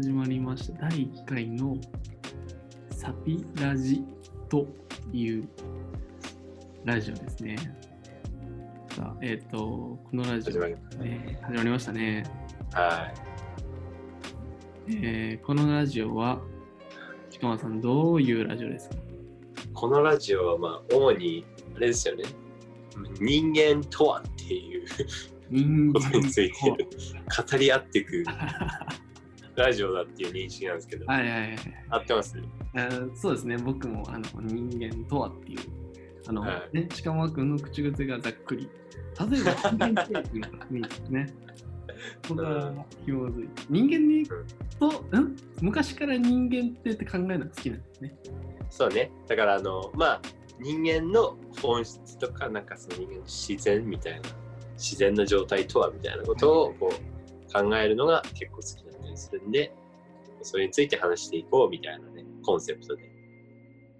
始まりました。第1回のサピラジというラジオですね。さあ、えっ、と、このラジオ、始まりまね、始まりましたね。はえーこのラジオは、近間さん、どういうラジオですか？い。このラジオは、まあ、主に、あれですよね。人間とはっていう人ことについては語り合っていく ラジオだっていう認識なんですけど、はいはいはい。合ってますそうですね、僕もあの人間とはっていう、あの、はいね、近間君の口癖がざっくり。例えば、人間とはっていうのがいいですね。ここがひもづいて。人間にと、ん？昔から人間ってって考えるのが好きなんですね。そうね。だから、あの、まあ、人間の本質とか、なんかその人間の自然みたいな、自然の状態とはみたいなことをこう考えるのが結構好きするんで、それについて話していこうみたいなね、コンセプトで。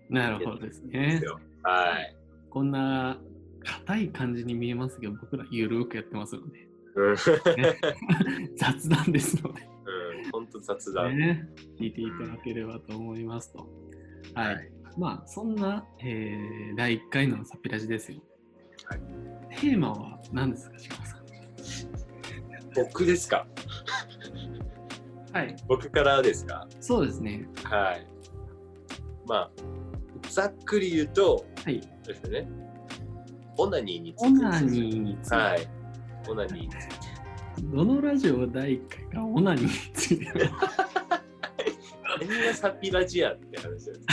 なるほどですでねはい。こんな硬い感じに見えますけど、僕らゆるくやってますので、うん。雑談ですので。うん、ほんと雑談。ね、聞いていただければと思いますと。はい。はいまあ、そんな、えー第1回のサピラジですよ。はいテーマは何ですか、志麻さん？僕ですか？はい。僕からですか？そうですね。はい。まあ、ざっくり言うと、はい。そうですね。オナニーについて。オナニーについて。はい。オナニーについて。どのラジオが第1回かオナニーについて。何がサピラジアって話です。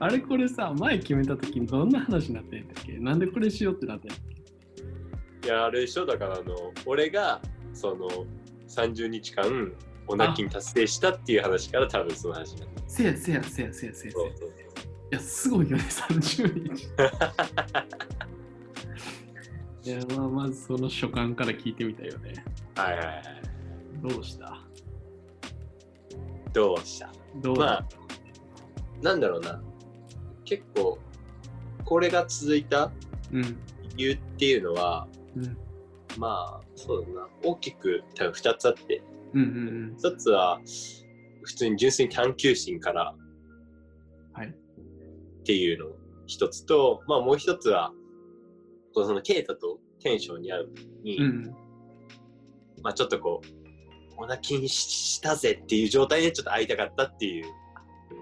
あれこれさ、前決めた時にどんな話になってんだっけ？なんでこれしようってなってんだっけ？いや、あれでしょだから、あの、俺が、その、30日間、オナキン達成したっていう話から多分その話になった。せやせやせやせやせやせや。いや、すごいよね、30日。いや、まあ、まずその所感から聞いてみたいよね。はいはいはい。どうした？どうした？どう？まあ、なんだろうな。結構、これが続いたうん。理由っていうのは、うん。まあ、そうだな。大きく多分2つあって、うんうん1つは、普通に純粋に探求心からうん。はい。っていうの一つと、まあもう一つは、こうそのケイタとテンションに合うに、うん。まあちょっとこう、オナキンしたぜっていう状態でちょっと会いたかったっていう、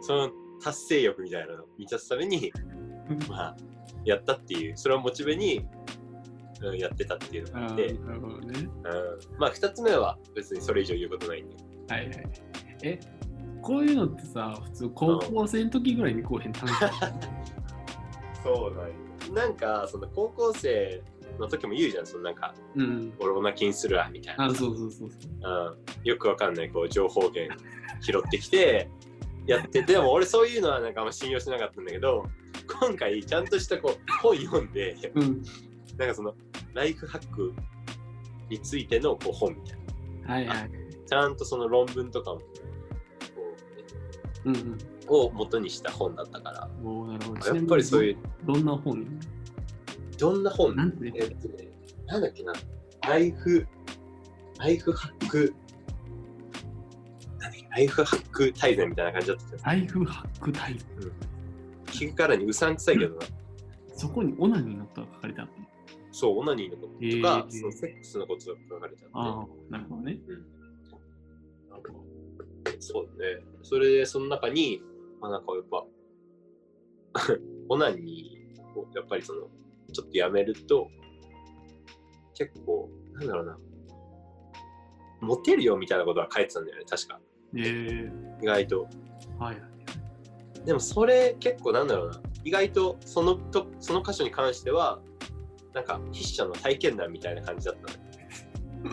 その達成欲みたいなのを満たすために、まあ、やったっていう、それをモチベに、うん、やってたっていうのがああって、ーなるほどね。うん、まあ二つ目は別にそれ以上言うことないんで。はいはい。え、こういうのってさ、普通高校生の時ぐらいにこうへん短歌 そうなんよなんか、その高校生の時も言うじゃん、そのなんか、うん。俺オナキンするわ、みたいな。あ、そうそうそうそう。うん、よくわかんないこう情報源拾ってきて やってでも俺そういうのはなんかあんま信用しなかったんだけど今回ちゃんとしたこう本読んでうん。なんかそのライフハックについてのこう本みたいなはいはい。ちゃんとその論文とかもこう、ね、うんうん。を元にした本だったからおーなるほど。やっぱりそういうどんな本？どんな本？なんてえっとねなんだっけな？ライフライフハックライフハック大全みたいな感じだったライフハックタイム。聞くからにうさんくさいけどな。そこにオナニーのことが書かれそう、オナニーのこととか、えーそのセックスのこととか書かれてあって。ああ、なるほどね。うん。そうだね。それで、その中に、まあなんかやっぱ、オナニーをやっぱりその、ちょっとやめると、結構、なんだろうな、モテるよみたいなことは書いてたんだよね、確か。え意外と。ー、はい。でもそれ結構なんだろうな意外とそのとその箇所に関してはなんか筆者の体験談みたいな感じだった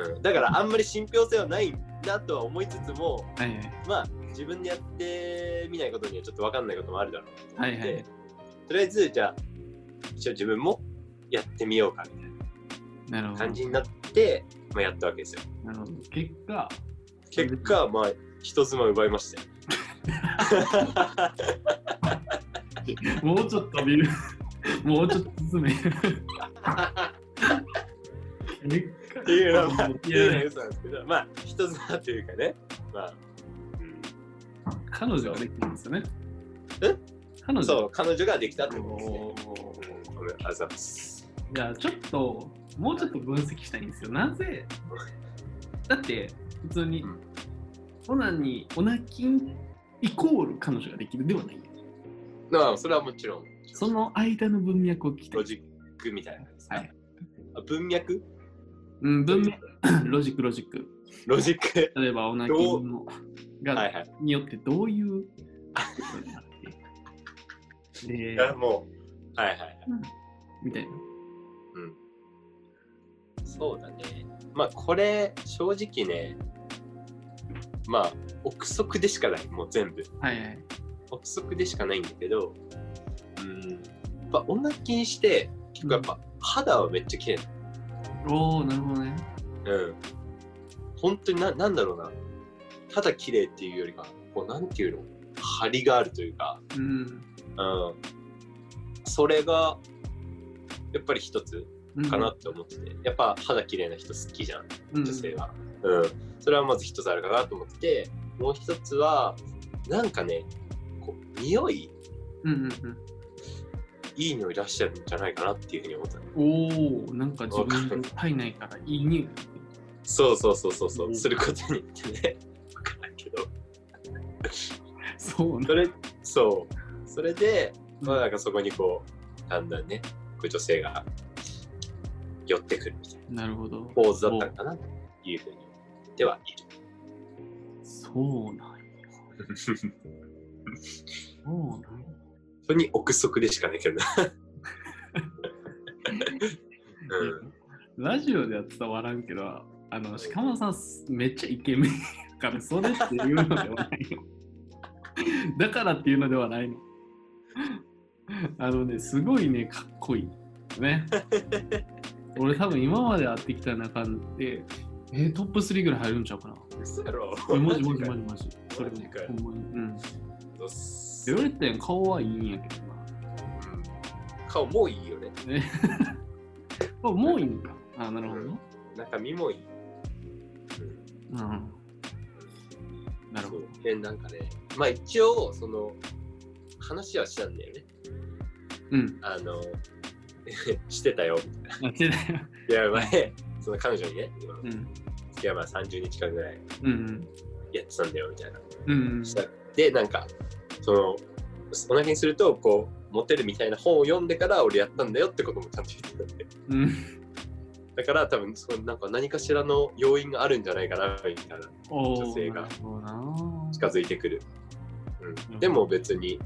の、うん、だからあんまり信憑性はないなとは思いつつもはいはい。まあ自分でやってみないことにはちょっと分かんないこともあるだろうと思って、はいはいとりあえずじゃあ一応自分もやってみようかみたい。な感じになって、まあ、やったわけですよなるほど。結果、結果まあ人妻奪いましたよ もうちょっと見る。もうちょっと進め。っていうのは、まあ、いや嘘なんですけど、まあ、人妻というかね、まあ、彼女ができるんですよね。え？彼女そう、彼女ができたってことですね。とうございます。じゃあちょっともうちょっと分析したいんですよ。なぜ？だって普通にうんオナにオナキンイコール彼女ができるではないよ。まあ、それはもちろん、その間の文脈を聞きたい。ロジックみたいなですか。はいあ文脈？うん、文脈、ロジックロジック。ロジック。例えばオナキンのが、はいはい。によってどういう でいや、もう、はいはいはい。みたいな。そうだね。まあ、これ、正直ね、まあ、憶測でしかない、もう全部。はいはい。憶測でしかないんだけど、うん、やっぱ女気にして、結構やっぱ肌はめっちゃ綺麗おおなるほどね。なうん。本当にな、なんだろうな。肌綺麗っていうよりか、こう、なんていうの？張りがあるというか、うん。うん。それが、やっぱり一つうんかなって思ってて、やっぱ肌綺麗な人好きじゃん、うん女性は。うん。それはまず一つあるかなと思ってて、もう一つは、なんかね、こう、匂い、うんうんいい匂い出してるんじゃないかなっていうふうに思った。おおなんか自分の体内からいい匂いがそうそうそうそうそうう、んすることによってね、わからんけど、そうなそれ、そう、それで、うんまあなんかそこにこう、だんだんね、こう女性が寄ってくるみたいななるほど。構図だったのかなというふうに思ってはいる。そうなんや。そうなんや。それに憶測でしかないけどな。うん、ラジオでは伝わらんけど、あの、鹿間さん、めっちゃイケメンやから、それっていうのではないの。だからっていうのではないの。あのね、すごいね、かっこいい。ね。俺多分今まで会ってきた中で、えートップ3ぐらい入るんちゃうかな。嘘やろえマジマジかマジマジ。それもマジかよほんまに。うん。ん、顔はいいんやけどな。うん顔もういいよね。もういいんか。あ、なるほどね。中身もいい。うん。なるほど。そうでなんかね、まあ一応、その、話はしたんだよね。うん。あの、してたよ、みたいな。あ、手だよ。いや、前、その彼女にね、今、うん。付き合いまあ30日間ぐらいうん。やってたんだよ、みたいな。うん。したで、なんか、その、おなけにすると、こう、モテるみたいな本を読んでから俺やったんだよってこともちゃんと言ってたんで。うん。だから多分、そのなんか何かしらの要因があるんじゃないかな、みたいな。女性が近づいてくる。うん、うんでも別に、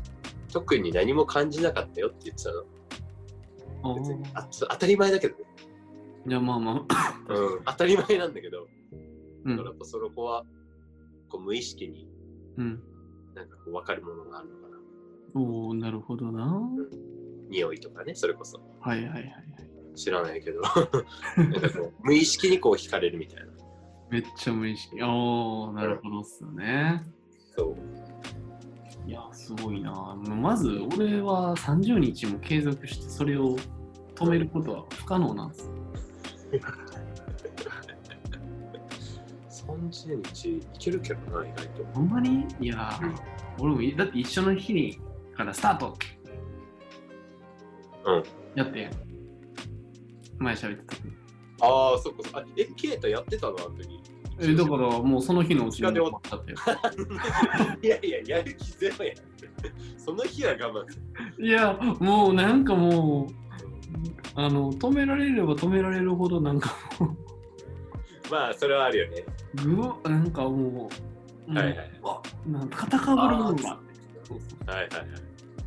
特に何も感じなかったよって言ってたの。お別にーあ当たり前だけどね。じゃあまあまあ。うん、当たり前なんだけど、うんだからやっ。ぱその子は、こう無意識にうん。なんかこう分かるものがあるのかな。おおなるほどな。匂いとかね、それこそ。はいはいはいはい。知らないけど。なんかこう無意識にこう惹かれるみたいな。めっちゃ無意識。おおなるほどっすよね。そう。いや、すごいな。まず、俺は30日も継続して、それを止めることは不可能なんです。30日いけるけどな、意外と。ほんまにいやー、俺もいだって一緒の日にからスタートうん。やって、前喋ってた時ああ、そっかえ、ケイタやってたの、あの時？え、だからもうその日のうちに終終わったって。いやいや、やる気ゼロやん。その日は我慢。いや、もうなんかもう、あの、止められれば止められるほど、なんかもまあ、それはあるよね。う、ぐわ、なんかもう、はいはいはいうんわなんか肩かぶるものが。そうそうはいはいはい。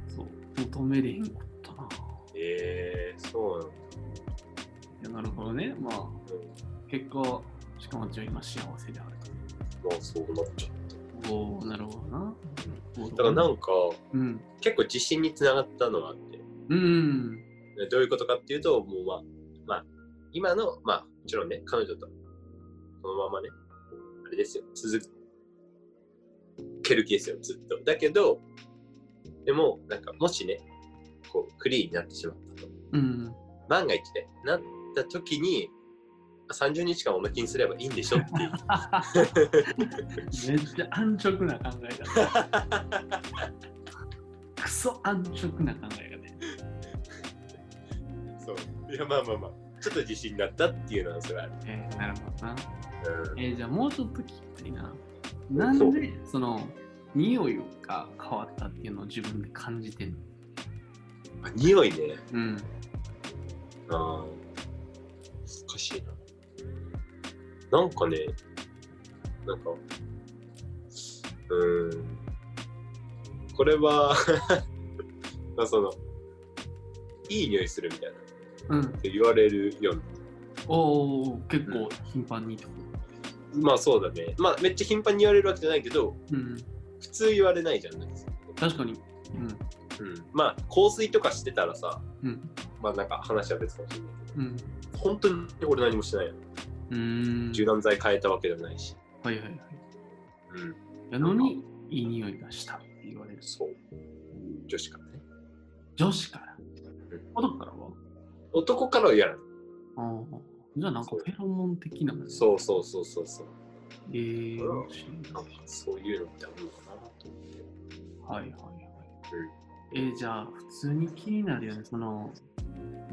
そう。もう止めれへんかったな。えー、そうなんだ。いや、なるほどね。まあ、結果、しかもちは今幸せであるうん、まあ、そうなっちゃっと。おおなるほどな。た。だからなんか、うん。結構自信につながったのはあって。うん。でどういうことかっていうと、もうまあ、まあ、今の、まあ、もちろんね、彼女と、このままね、あれですよ、続ける気ですよ、ずっと。だけど、でも、なんか、もしね、こう、クリーンになってしまったと。うん。万が一で、なった時に、30日間おまきにすればいいんでしょっていう。めっちゃ安直な考えだ。クソ安直な考えがね。そう。いや、まあまあまあ、ちょっと自信だったっていうのはそれはある。えーなるほどな。うんえーじゃあもうちょっと聞きたいな。なんでその匂いが変わったっていうのを自分で感じてんの？あ匂いね。うん。ああ、難しいな。なんかね、なんか、うーん、これは、まあその、いい匂いするみたいなうん。って言われるようおお、結構頻繁にってこな。まあそうだね。まあめっちゃ頻繁に言われるわけじゃないけど、と。うん。普通言われないじゃん。なんか確かに。うん、まあ香水とかしてたらさ、うん。うん。まあなんか話は別かもしれないけど、うん。本当に俺何もしてないよ。うーん。柔軟剤変えたわけでもないし。はいはいはい。うん、やのに、いい匂いがしたって言われる。そう。女子からね。女子から？うん。男からは？男からは嫌なの。ああ。じゃあなんかフェロモン的なの？そうそうそうそうそう。えー、ななんかそういうのってあるのかなと思って。はいはいはい。えー、じゃあ普通に気になるよね。その、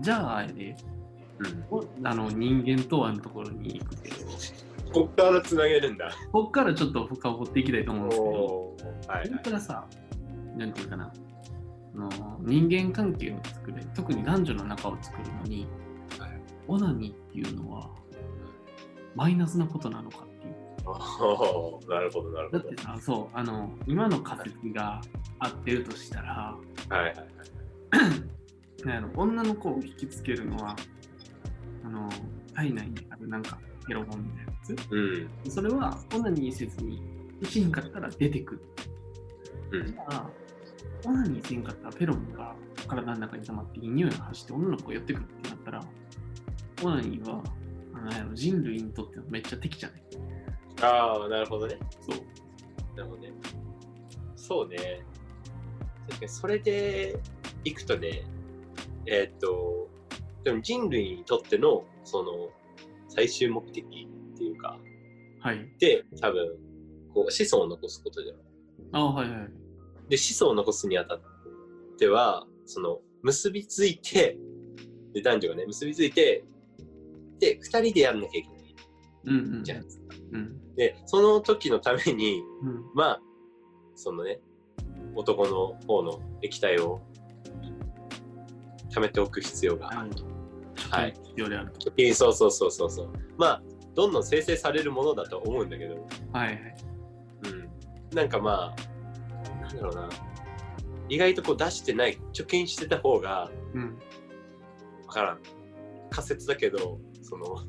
じゃああれで、うん。おあの人間とはのところに行くけど、こっからつなげるんだ。こっからちょっと深掘っていきたいと思うんですけど、はいそはい。れからさ、なんていうかな、あの人間関係を作る、特に男女の仲を作るのに、はいオナニーいうのはマイナスなことなのかっていう。なるほどなるほどだって。さ、そう、あの、今の仮説が合ってるとしたら、はいはいはい。女の子を引きつけるのは、あの、体内にあるなんか、フェロモンみたいなやうん。つ。それは、オナニーせずに、しんかったら出てくる。うんじゃあ、オナニーせんかったらフェロモンが体の中に溜まっていい匂いが発して女の子が寄ってくるってなったら、オナニーは、あの人類にとってはめっちゃ敵じゃないああ、なるほどね。そう。なるほどね。そうね。確かにそれでいくとね、えーっと、でも人類にとってのその最終目的っていうか、はい。で、多分、こう子孫を残すことじゃん。あはいはい。で、子孫を残すにあたっては、その、結びついて、で、男女がね、結びついて、で、二人でやんなきゃいけない。じゃないですか。うん。で、その時のために、うん。まあ、そのね、男の方の液体を貯めておく必要があると。はい。必要であると。えーそうそうそうそうそう。まあ、どんどん生成されるものだと思うんだけど、はいはい。うん。なんかまあ、なんだろうな。意外とこう出してない、貯金してた方が、うん。わからん。仮説だけど、その、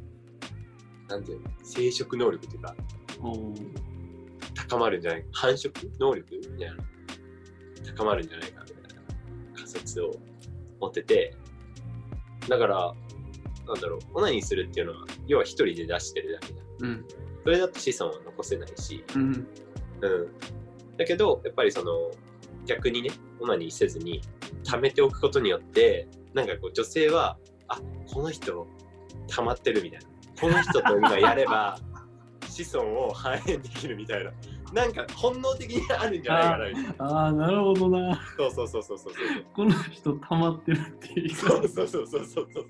なんていうの、生殖能力っていうか。高まるんじゃない繁殖能力みたいな高まるんじゃないかみたいな仮説を持っててだからなんだろうオナニーするっていうのは要は一人で出してるだけじゃんうん。それだと子孫は残せないし、うん。うん、だけどやっぱりその逆にねオナニーせずに貯めておくことによってなんかこう女性はあこの人溜まってるみたいな。この人と今やれば子孫を繁栄できるみたいな。なんか本能的にあるんじゃないかなみたいな。ああ、なるほどな。そうそうそうそうそうそう。この人溜まってるっていう。そうそうそうそうそう。そう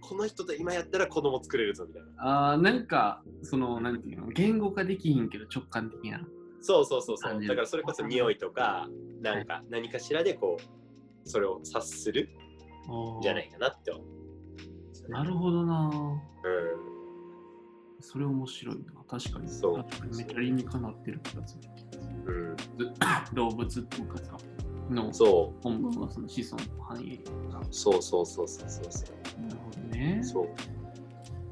この人と今やったら子供作れるぞみたいな。ああ、なんか、その、なんていうの、言語化できひんけど直感的な。そうそうそうそう。だからそれこそ匂いとかなんか何かしらでこうそれを察するじゃないかなって思うなるほどな。うんそれ面白いな。確かに。そうめっちゃ理にかなってる気がする。うん 動物とかさ、のそう本文はその子孫の繁栄。そうそうそうそうそうそうなるほどね。そう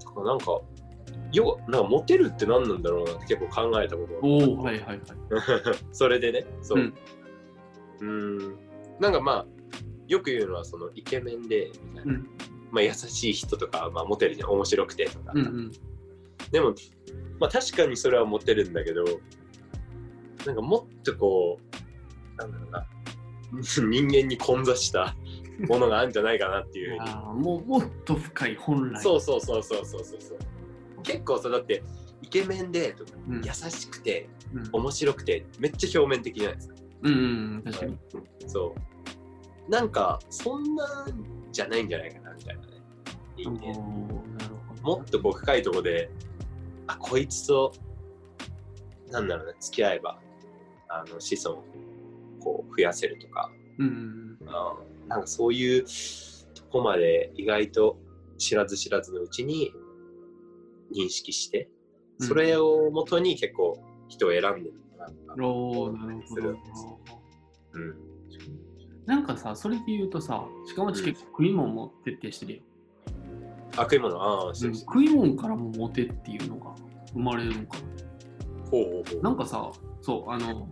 だからなんか要はなんかモテるって何なんだろうなって結構考えたことがおおはいはいはい。それでねそううんうんなんかまあよく言うのはそのイケメンでみたいな、うんまあ、優しい人とか、まあ、モテるじゃん面白くてとか、うんうん。でも、まあ、確かにそれはモテるんだけどなんかもっとこうなんだろうな。人間に混ざした ものがあるんじゃないかなっていうふうに。ああ、もうもっと深い本来。そうそうそうそうそうそう。そう結構そうだってイケメンでとかうん。優しくてうん。面白くてめっちゃ表面的じゃないですか。うんうん、確かに。そう。なんかそんなんじゃないんじゃないかなみたいなね人間おーなるほど。もっとこう深いところであこいつとなんだろうね付き合えばあの子孫をこう増やせるとかうんあなんかそういうとこまで意外と知らず知らずのうちに認識して、うんそれをもとに結構人を選んでるのかうん。な。おーなるほどするんですよ。うん。なんかさ、それで言うとさ、しかもち結構食い物も徹底してるよ。あ、食い物、ああ、しうんてるしてる食い物からもモテっていうのが生まれるのかな。ほうほうほう。なんかさ、そう、あの、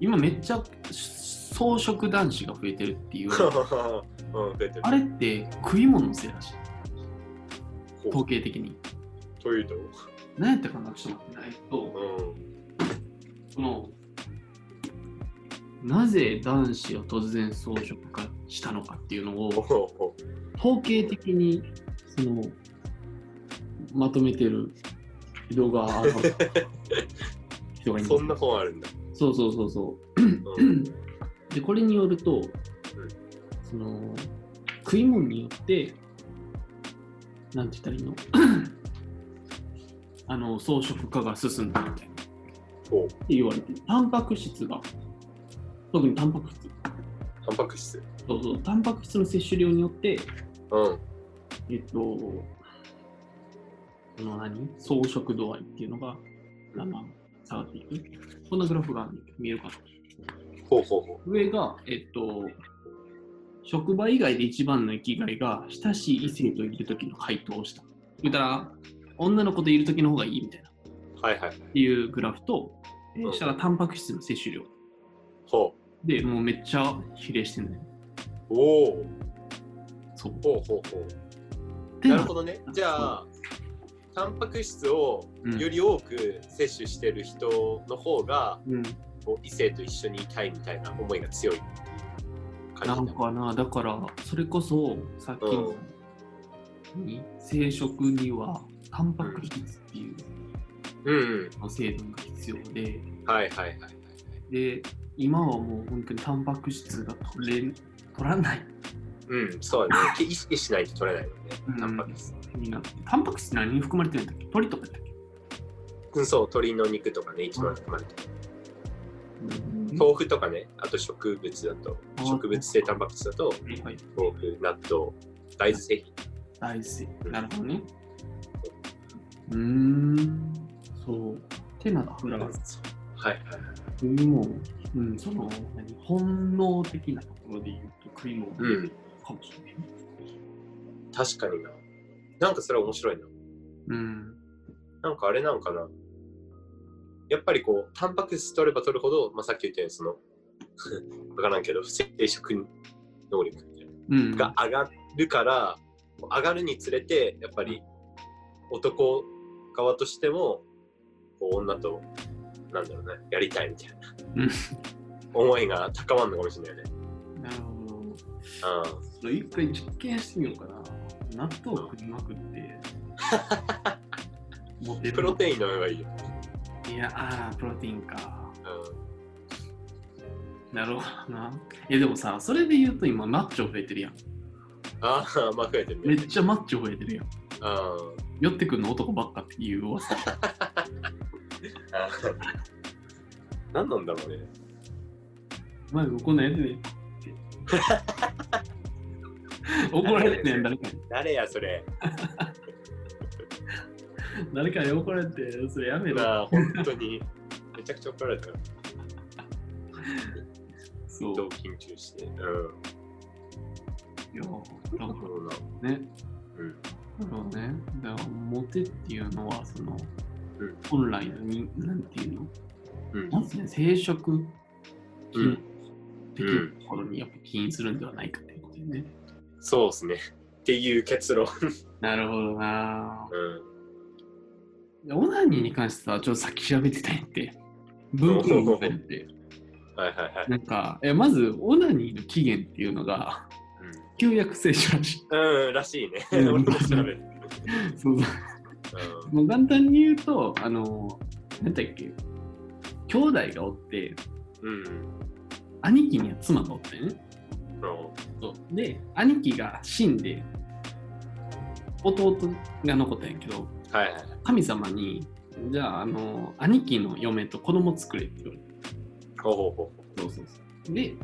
今めっちゃ草食男子が増えてるっていう。うん、増えてる。あれって食い物のせいらしい。ほう統計的に。というと、何やったかな？ちょっと待ってないと、うん。その、なぜ男子を突然草食化したのかっていうのを統計的にそのまとめてる人がある人がいるうそんな本あるんだ。そうそうそうそううん。でこれによると、その食い物によってなんて言ったらいいの？あの草食化が進んだみたいな。って言われてるタンパク質が特にタンパク質。タンパク質。そうそうタンパク質の摂取量によってうん。えっとこの何？草食度合いっていうのがだんだん下がっていく。こんなグラフが見えるかな。ほうほうほ上がえっと職場以外で一番の生きがいが親しい異性といる時の回答をした。言うたら女の子といる時の方がいいみたいな。っう。はいはいはい。ていうグラフと、えーう。ん下がタンパク質の摂取量。ほでもうめっちゃ比例してんだよう。おお。そうほうほうほう。でなるほどね。じゃあ、タンパク質をうんより多く摂取してる人の方が、うんこう異性と一緒にいたいみたいな思いが強いな感じだ。んかな、だから、それこそ、さっきの、に生殖には、タンパク質っていううんうん。成分が必要で、はいはいはいはい。で、今はもう本当にタンパク質が取れ取らない。うん、そうだね。意識しないと取れないよね。うん、タンパク質。になって、タンパク質何に含まれてるんだっけ？鳥とかだっけ、うん、そう、鶏の肉とかね、一番含まれてる。うん。豆腐とかね、あと植物だと、あ植物性タンパク質だと、はい、豆腐、納豆、大豆製品。大豆。なるほどね。う。ーん、そう。てなったら、はいはいはい。うん、その、何、本能的なところで言うと食い物うんかもしれないね。確かにな。なんかそれ面白いな。うん。なんかあれなんかな。やっぱりこう、タンパク質取れば取るほど、まあ、さっき言ったように、その、わからんけど、生殖能力みたいなうん。が上がるから、上がるにつれて、やっぱり男側としても、こう女と、なんだろうね、やりたいみたいなうん思いが高まるのかもしれないね。なるほど。うそれ一回実験してみようかな。納豆を食いまくって。モテん。るプロテイン飲めばいいよ。いや、ああ、プロテインか。うん、なるほどな。え、でもさ、それで言うと今、マッチョ増えてるやん。ああ、まあ増えてるめね。っちゃマッチョ増えてるやん。あ寄ってくるの男ばっかっていう噂。あ。何なんだろうね。前こんなんやってね。怒られてねん、誰かに。誰やそれ。誰かに怒られて、それやめろ。本当に。めちゃくちゃ怒られた。そう。どう緊張して。うん。いや、だなるかほどな。らね。うん。だからね、だからモテっていうのは、その、うん本来のに、なんていうの？うん。まずね、生殖ところにやっぱ起因するんではないかということでね。そうですね。っていう結論。なるほどなうオナニーに関しては、ちょっとさっき調べてたんやって。文献を書いて。はいはいはい。なんか、えまず、オナニーの起源っていうのが、旧約聖書らしい。うん、うん、らしいね。うん 俺も調べる。そうそうもう簡単に言うと、あの、なんだっけ、兄弟がおって、うん。兄貴には妻がおってね。うん。そうで、兄貴が死んで、弟が残ったんやけど、はいはい。神様に、じゃあ、あの、兄貴の嫁と子供作れって言われて、ほうほうほそうそうそう。で、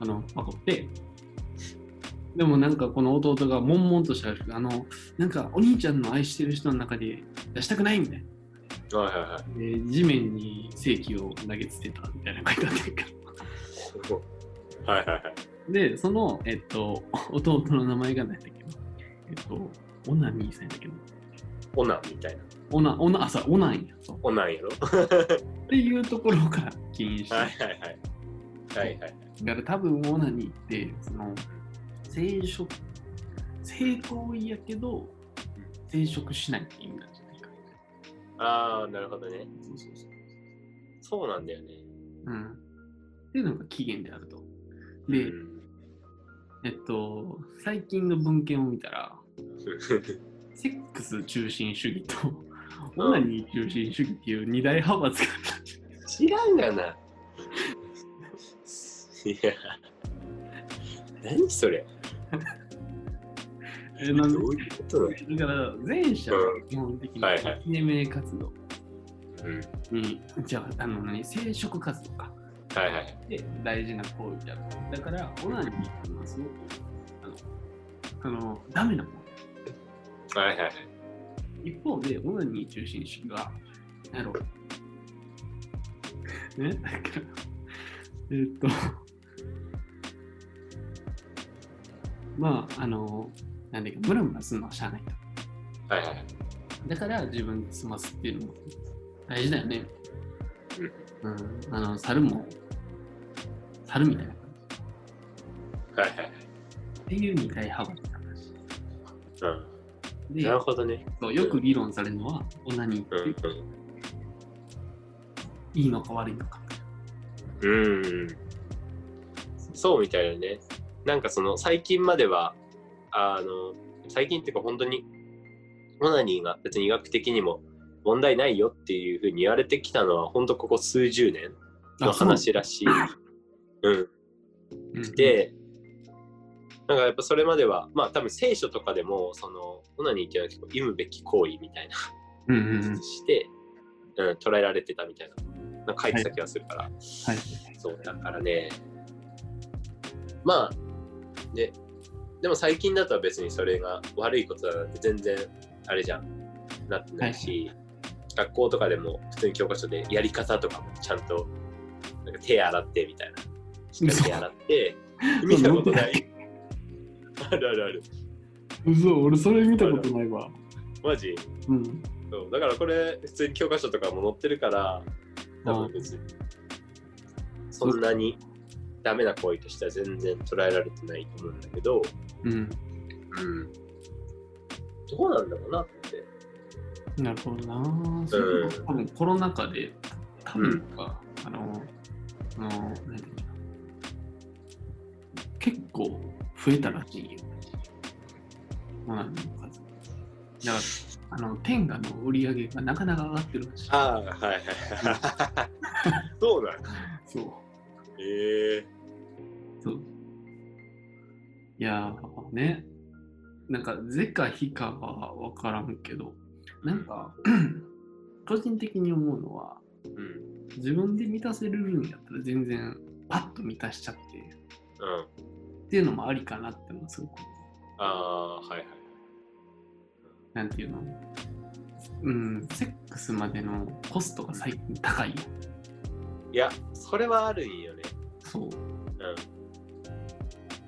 あの、パコって、でもなんかこの弟が悶々としたら、あの、なんかお兄ちゃんの愛してる人の中で出したくないみたいな。う。はいはいはい。で、地面に正規を投げつけたみたいな書いてあったけど。はいはいはい。で、その、えっと、弟の名前が何だっけ？ど、えっと、オナニーさんやったっけ？ど、オナンみたいな。オナ、オナ、あ、オナンや。そう。オナンやろ？っていうところから起因して、はいはいはい。はいはい。だから多分オナニーって、その、生殖、性行為やけど、生殖しないって意味なんじゃないか。ああ、なるほどね。そうそうそう。そうなんだよね。うん。っていうのが起源であると。で、うんえっと、最近の文献を見たら、セックス中心主義と、オナニー中心主義っていう二大派閥が知らんがな。いや。何それえなんでどういうことだだから前者は基本的に生命活動うん。に、じゃあ、あの何、生殖活動か。はいはい。で大事な行為である。だから、オナニーっていうのはすごく、あの、あのダメなもの。はいはいはい。一方で、オナニー中心主義は、なんやろう。ね、だから、えーっと、まあ、あの、なんでか、ムラムラするのはしゃあないと。はいはい。だから、自分で済ますっていうのも大事だよね。うん、あの、猿も、猿みたいな感じ。はいはい。っていう二大派閥の話。うん。でなるほどね。そうよく議論されるのは、オナニーうんっていいのか悪いのか。うん。うん。そうみたいなね。なんかその最近までは、あの、最近っていうか本当に、オナニーが別に医学的にも問題ないよっていうふうに言われてきたのは、本当ここ数十年の話らしい。うん。うん、で、なんかやっぱそれまでは、まあ多分聖書とかでも、その、オナニーっていうのは結構忌むべき行為みたいな、うんして、うん、捉えられてたみたいな、なんか書いてた気がするから、はい。そう、だからね、まあ、ね、でも最近だと別にそれが悪いことだなんて全然、あれじゃん、なってないし、学校とかでも普通に教科書でやり方とかもちゃんと、なんか手洗ってみたいな。しっかり手洗って、見たことない。あるあるある。嘘、俺それ見たことないわ。マジ？うん。そうだからこれ普通に教科書とかも載ってるから多あ分別にそんなにダメな行為としては全然捉えられてないと思うんだけど、うん。うん、どうなんだろうなって。なるほどな。それこそ多分コロナ禍で、多分か、あの、あの、なんていうの結構増えたらしいよ。オナニーの数。だから、あの、天下の売り上げがなかなか上がってるらしい。ああ、はいはい。そうなんだ。そう。ええそう。いやーね、なんか、是か非かは分からんけど、なんか、個人的に思うのは、うん。自分で満たせるんやったら全然パッと満たしちゃってうん。っていうのもありかなってのがすごく、ああ、はいはい。なんていうの？うん、セックスまでのコストが最近高いよ。いや、それはあるんよね。そう。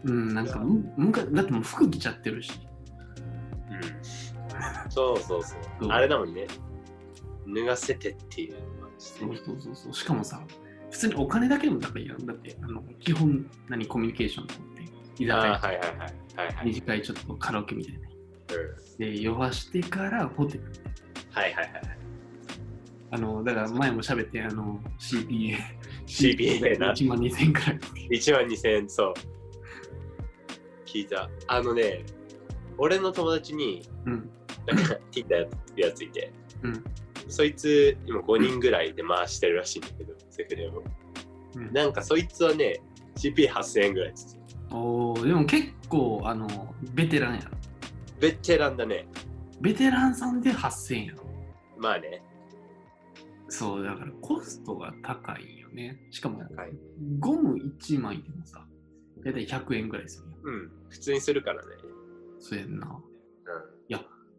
うん。うん、なんかむ、むかだってもう服着ちゃってるし。うん。そうそうそう。そうあれだもんね。脱がせてっていうのもあるしそうそうそうそう。しかもさ、普通にお金だけでも高いやん。だって、あの基本、何、コミュニケーションとって、居酒ああ、屋、はいはいはい。はいはい。二次会ちょっとカラオケみたいな。うんで、酔わしてからホテル。はいはいはい。あの、だから前も喋って、あの、CPA。CPA な1万2000円くらい。1万2000円、そう。聞いた。あのね、俺の友達に、うん。なんかてるやついて、うんそいつ今5人ぐらいで回してるらしいんだけど、セフレを。うんなんかそいつはね、CP8000 円ぐらいです。おーでも結構あのベテランやろベテランだね。ベテランさんで8000円やろまあね、そうだからコストが高いよねしかも。ゴム1枚でもさ大体100円ぐらいするやんうん、普通にするからね。そうやんなう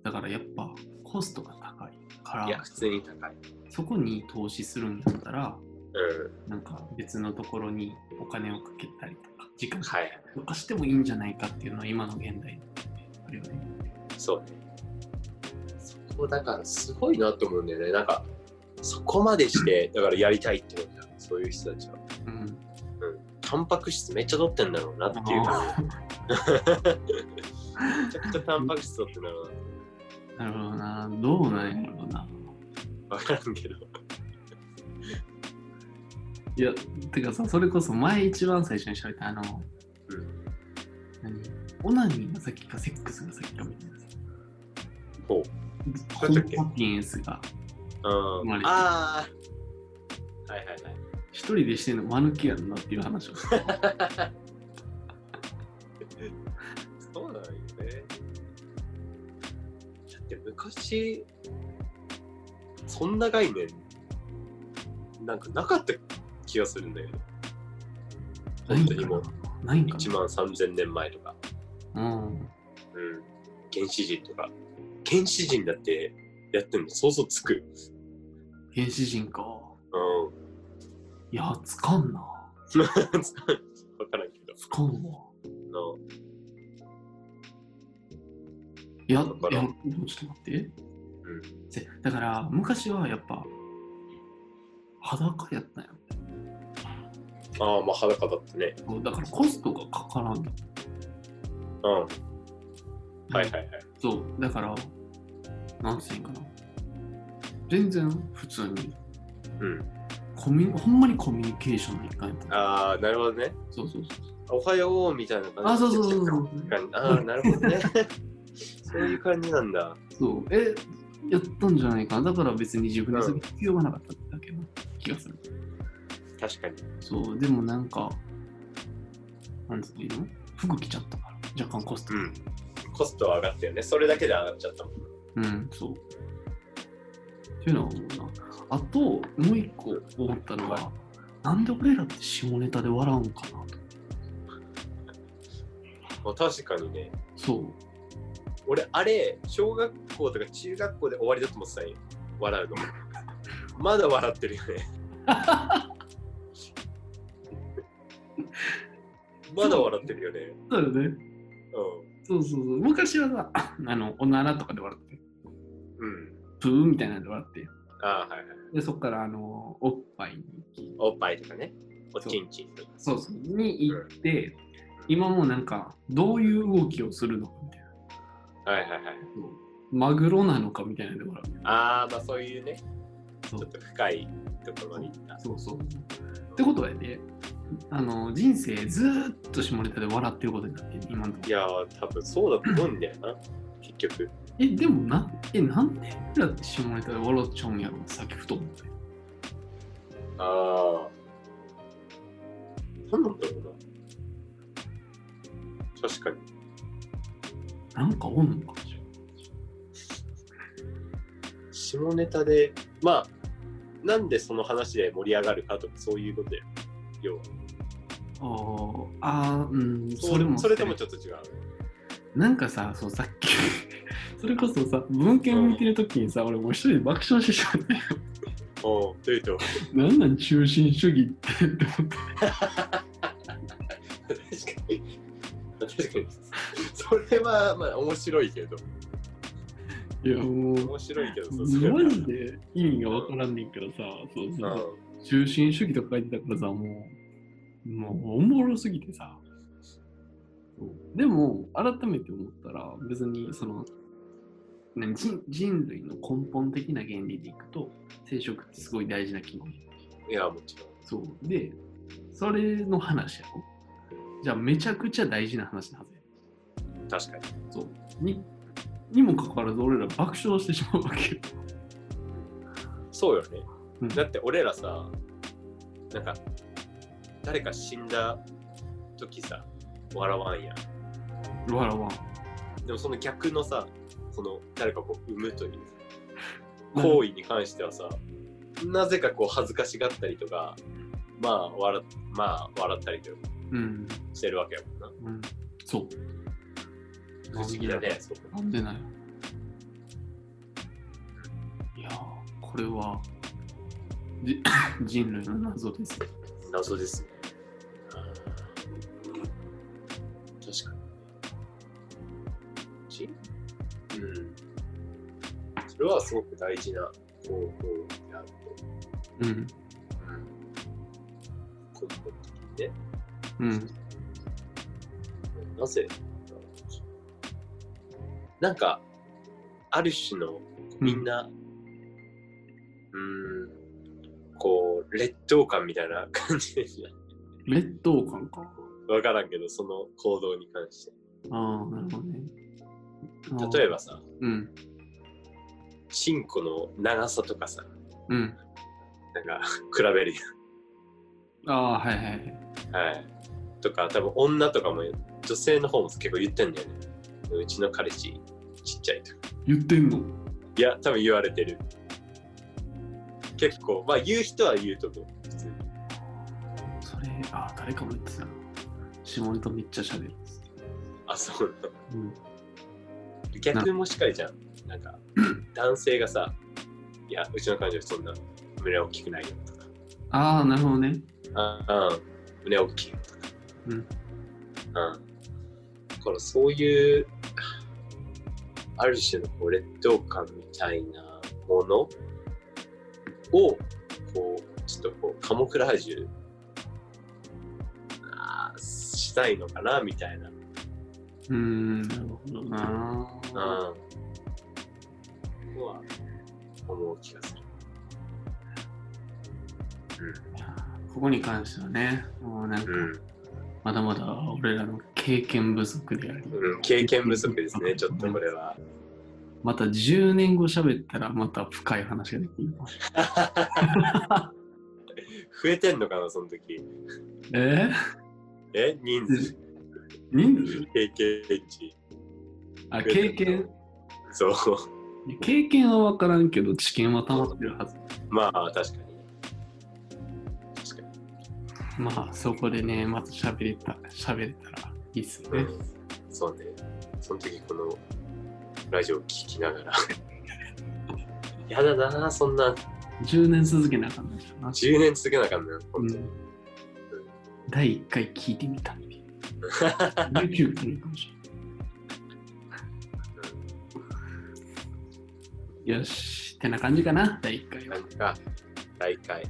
だからやっぱコストが高いかん。いや、ら普通に高い。そこに投資するんやったらうん。なんか別のところにお金をかけたりとか時間はい。とかしてもいいんじゃないかっていうのは今の現代あるよねそうね。そこだからすごいなと思うんだよね。なんか、そこまでして、だからやりたいってことだよ。そういう人たちは。うんタンパク質めっちゃ取ってんだろうなっていう。めちゃくちゃタンパク質取ってんだろうなるほどなどうなんやろうなな。わからんけど。いやてかさそれこそ前一番最初に喋ったあのうん。何？オナニーが先かセックスが先かみたいなさほう。ホピエンスがうん、まあああ。はいはいはい。一人でしてんの間抜きやんなっていう話をそうなんよね。だって昔、そんな概念、なんかなかった気がするんだけど。本当にもうないんか1万3000年前とか。なうんうん。原始人とか。原始人だってやってるの想像つく。原始人かうん。いやつかんな。わからんけど。つかんわ。のいやいやちょっと待って、うん。せだから昔はやっぱ裸やったんよああ、まあ裸だったね。だからコストがかからん。ようん。はいはいはい。そうだからなんていうんかな。全然普通に。うん。コミュほんまにコミュニケーションの一環ああ、なるほどね。そうそうそうおはようみたいな感じあそうそうそうそうああ、なるほどね。そういう感じなんだ。そうえやったんじゃないかなだから別に自分にする必要がなかっただけの気がする、確かに。そうでもなんかなんつうの？服着ちゃったから若干コストうん。コストは上がったよね。それだけで上がっちゃったもん。うん、そう。っていうのは思うな。あと、もう一個思ったのは、なんで俺らって下ネタで笑うんかなと。まあ確かにね。そう。俺、あれ、小学校とか中学校で終わりだと思ってたんよ。笑うのも。まだ笑ってるよね。まだ笑ってるよね。そうよね。うそうそうそう。昔はさ、あの、おならとかで笑って、ん。うん。プーみたいなので笑って、ああ、はいはい。で、そこから、あの、おっぱいにおっぱいとかね。おちんちんとか。そうそう、に行って、今もなんか、どういう動きをするのかみたいな。はいはいはい。マグロなのかみたいなので笑う。ああ、まあそういうね。ちょっと深いところに行った。そうそう。ってことはね、あの人生ずーっと下ネタで笑ってることになってる今のとこいやー、多分そうだと思うんだよな。結局。え、でもな、え、なんで俺らって下ネタで笑っちゃうんやろさっきふと思って。ああ。何なんだろうな。確かに。なんかおんのかもしれない。下ネタで、まあ、なんでその話で盛り上がるかとかそういうことよ。要は。あーあー、うん、そそれも。それともちょっと違う。なんかさ、そうさっき、それこそさ、文献見てるときにさ、俺もう一人で爆笑してしまって、おう、というと。なんなん中心主義ってって思って。確かに。確かに。それは、まあ、面白いけど。いや、もう、面白いけどさ、それはマジで意味がわからんねんけどさ、そうそう。中心主義とか書いてたからさ、もう、もうおもろすぎてさ。でも、改めて思ったら、別にその、ね、人人類の根本的な原理でいくと、生殖ってすごい大事な機能。うん。いや、もちろん。そう。で、それの話やろ。じゃあ、めちゃくちゃ大事な話なはずや。確かに。そう。に、にもかかわらず俺ら爆笑してしまうわけよ。そうよね。うんだって俺らさ、なんか、誰か死んだ時さ、笑わんやん。わらわん。でもその逆のさ、その誰かこう産むという 行為に関してはさ、なぜかこう恥ずかしがったりとか、まあ笑まあ笑ったりとかうん。してるわけやもんな。うん。そう。不思議だね。そうなんでないいやー、これは、じ 人類の謎です。謎ですね。それはすごく大事な方法であると。うん。うん。的にね。うん。なぜなんか、ある種のみんな、うん、こう、劣等感みたいな感じでし劣等感か。ょ。わからんけど、その行動に関して。ああ、なるほどね。例えばさ、うん。チンコの長さとかさ、うん。なんか、比べるああ、はいはいはい。やん。はい。とか、多分女とかも、女性の方も結構言ってんだよね。うちの彼氏、ちっちゃいとか。言ってんの？いや、多分言われてる。結構、まあ言う人は言うと思う。普通に。それ、ああ、誰かも言ってたな。下ネタめっちゃ喋る。あ、そうなの。うん。逆もしっかりじゃん。なんか、男性がさ、いや、うちの彼女そんな胸大きくないよとか、ああ、なるほどね。ああ、胸大きいよとか。うん。うん。だからそういう、ある種のこう劣等感みたいなものを、こう、ちょっとこう、カモフラージュしたいのかな、みたいな。うーん、なるほどな。うん。のは思う気がする。ここに関してはね、もうなん。か、まだまだ俺らの経験不足であり、うん、経験不足ですね、ちょっとこれは。また10年後喋ったらまた深い話ができる増えてん。のかな、その時。れない。え人数、人数経験値。あ、経験？そう。経験は分からんけど、知見は溜まってるはず。まあ、確かに。確かに。まあ、そこでね、また喋れた、喋れたらいいっすよね。うん、そうね。その時、このラジオを聞きながら。やだな、そんな。10年続けなあかんな。10年続けなあかんのよ、本当に。第1回聞いてみた。YouTube かもしれない。よし、ってな感じかな、第1回はな。んか、大会。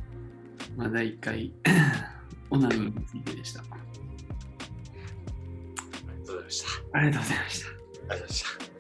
まあ、第1回、オナニーについてでした。ありがとうございました。ありがとうございました。ありがとうございました。